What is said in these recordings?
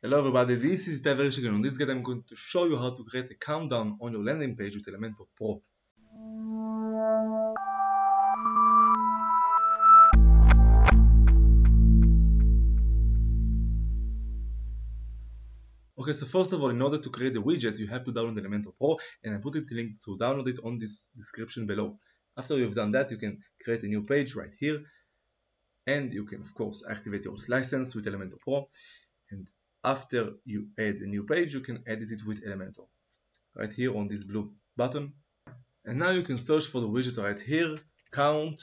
Hello everybody, this is Itay Verchik. On this guide I'm going to show you how to create a countdown on your landing page with Elementor Pro. Okay, so first of all, in order to create the widget, you have to download Elementor Pro, and I put the link to download it on this description below. After you've done that, you can create a new page right here, and you can of course activate your license with Elementor Pro. And after you add a new page you can edit it with Elementor. Right here on this blue button. And now you can search for the widget right here count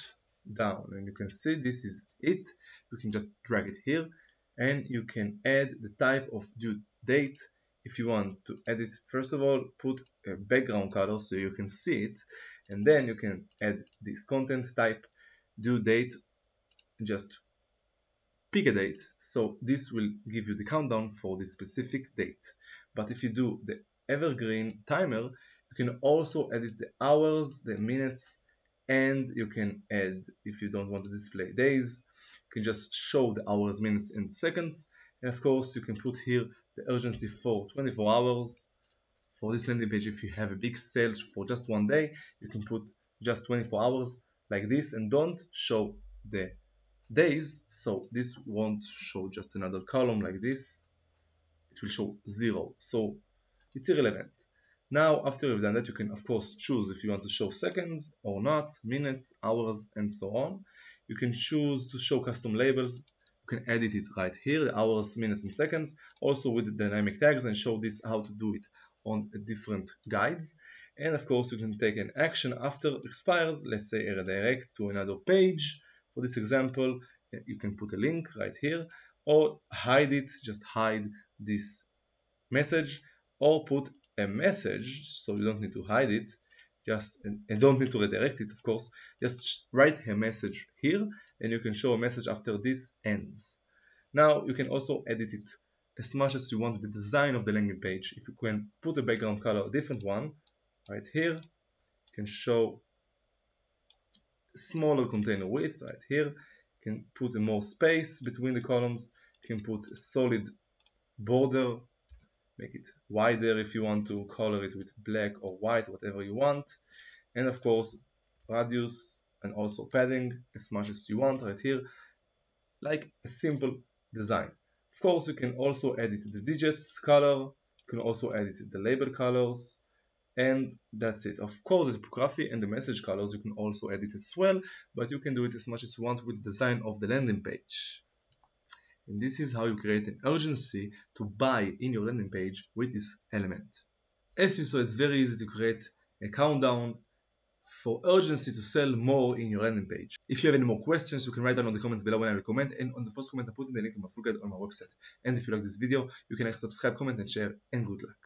down and you can see this is it. You can just drag it here. And you can add the type of due date if you want to edit. First of all put a background color so you can see it. And then you can add this content type due date just pick a date. So this will give you the countdown for the specific date. But if you do the evergreen timer you can also edit the hours the minutes and you can add if you don't want to display days you can just show the hours minutes and seconds. And of course you can put here the urgency for 24 hours. For this landing page if you have a big sale for just one day you can put just 24 hours like this and don't show the days so this won't show just another column like this. It will show zero so it's irrelevant. Now after you've done that you can of course choose if you want to show seconds or not minutes hours and so on. You can choose to show custom labels. You can edit it right here the hours minutes and seconds. Also with the dynamic tags and show this how to do it on different guides. And of course you can take an action after expires. Let's say redirect to another page for this example, you can put a link right here or hide it, just hide this message or put a message so you don't need to hide it just and don't need to redirect it of course just write a message here and you can show a message after this ends. Now you can also edit it as much as you want the design of the landing page. If you can put a background color a different one right here you can show smaller container width right here. Can put more space between the columns. Can put a solid border make it wider if you want to color it with black or white whatever you want. And of course radius and also padding as much as you want right here like a simple design. Of course you can also edit the digits color. You can also edit the label colors and that's it. Of course, the typography and the message colors you can also edit as well, but you can do it as much as you want with the design of the landing page. And this is how you create an urgency to buy in your landing page with this element. As you saw, it's very easy to create a countdown for urgency to sell more in your landing page. If you have any more questions, you can write down in the comments below when I recommend, and on the first comment I put in the link to my full guide on my website. And if you like this video, you can like, subscribe, comment, and share, and good luck.